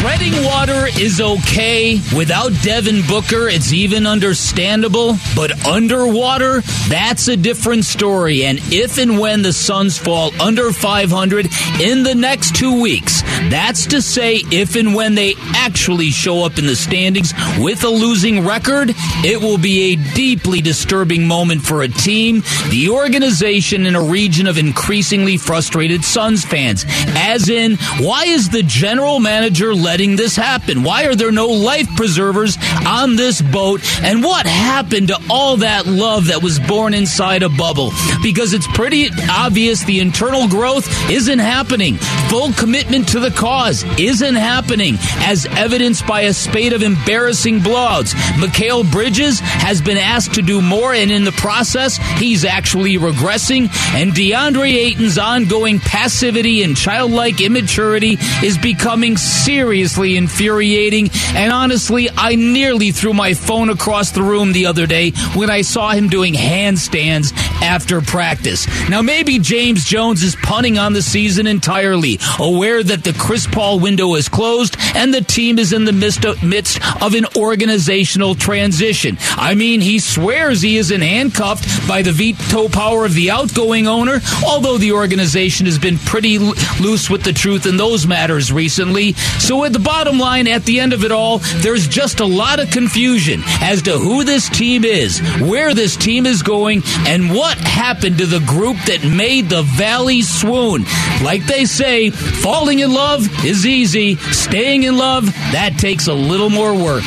Treading water is okay. Without Devin Booker, it's even understandable. But underwater, that's a different story. And if and when the Suns fall under 500 in the next two weeks, that's to say, if and when they actually show up in the standings with a losing record, it will be a deeply disturbing moment for a team, the organization, and a region of increasingly frustrated Suns fans. As in, why is the general manager letting this happen? Why are there no life preservers on this boat? And what happened to all that love that was born inside a bubble? Because it's pretty obvious the internal growth isn't happening. Full commitment to the cause isn't happening, as evidenced by a spate of embarrassing blowouts. Mikal Bridges has been asked to do more, and in the process, he's actually regressing. And DeAndre Ayton's ongoing passivity and childlike immaturity is becoming seriously infuriating. And honestly, I nearly threw my phone across the room the other day when I saw him doing handstands after practice. Now, maybe James Jones is punting on the season entirely, aware that the Chris Paul window is closed and the team is in the midst of, an organizational transition. I mean, he swears he isn't handcuffed by the veto power of the outgoing owner, although the organization has been pretty loose with the truth in those matters recently. So, at the bottom line, at the end of it all, there's just a lot of confusion as to who this team is, where this team is going, and what happened to the group that made the Valley swoon. Like they say, falling in love is easy, staying in love, that takes a little more work.